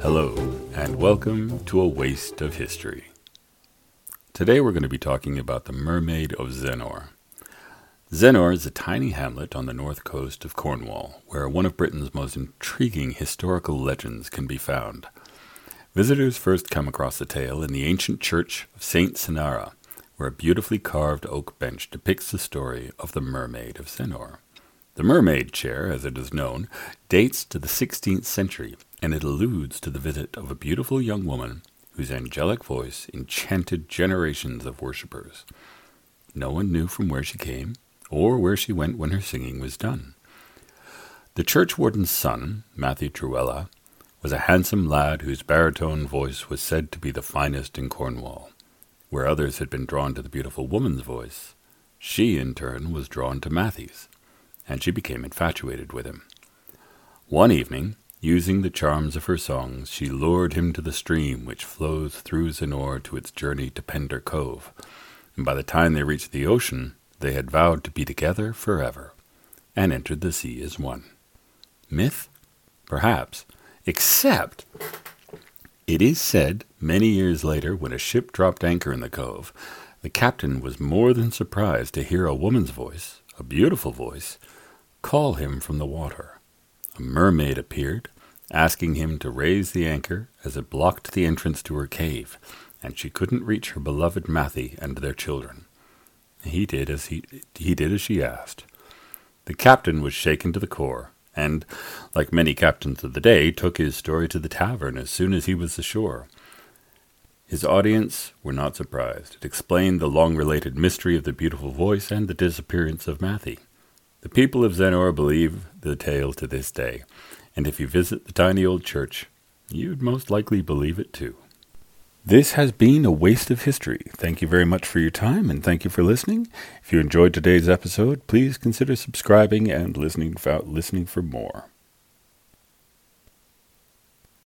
Hello, and welcome to A Waste of History. Today we're going to be talking about the Mermaid of Zennor. Zennor is a tiny hamlet on the north coast of Cornwall, where one of Britain's most intriguing historical legends can be found. Visitors first come across the tale in the ancient church of St. Senara, where a beautifully carved oak bench depicts the story of the Mermaid of Zennor. The mermaid chair, as it is known, dates to the 16th century, and it alludes to the visit of a beautiful young woman whose angelic voice enchanted generations of worshippers. No one knew from where she came or where she went when her singing was done. The churchwarden's son, Matthew Trewhella, was a handsome lad whose baritone voice was said to be the finest in Cornwall. Where others had been drawn to the beautiful woman's voice, she in turn was drawn to Matthew's, and she became infatuated with him. One evening, using the charms of her songs, she lured him to the stream which flows through Zennor to its journey to Pendour Cove, and by the time they reached the ocean, they had vowed to be together forever, and entered the sea as one. Myth? Perhaps. Except, it is said many years later, when a ship dropped anchor in the cove, the captain was more than surprised to hear a woman's voice, a beautiful voice, call him from the water. A mermaid appeared, asking him to raise the anchor as it blocked the entrance to her cave, and she couldn't reach her beloved Matthew and their children. He did as he, he did as she asked. The captain was shaken to the core, and, like many captains of the day, took his story to the tavern as soon as he was ashore. His audience were not surprised. It explained the long related mystery of the beautiful voice and the disappearance of Matthew. The people of Zennor believe the tale to this day, and if you visit the tiny old church, you'd most likely believe it too. This has been a waste of history. Thank you very much for your time and thank you for listening. If you enjoyed today's episode, please consider subscribing and listening listening for more.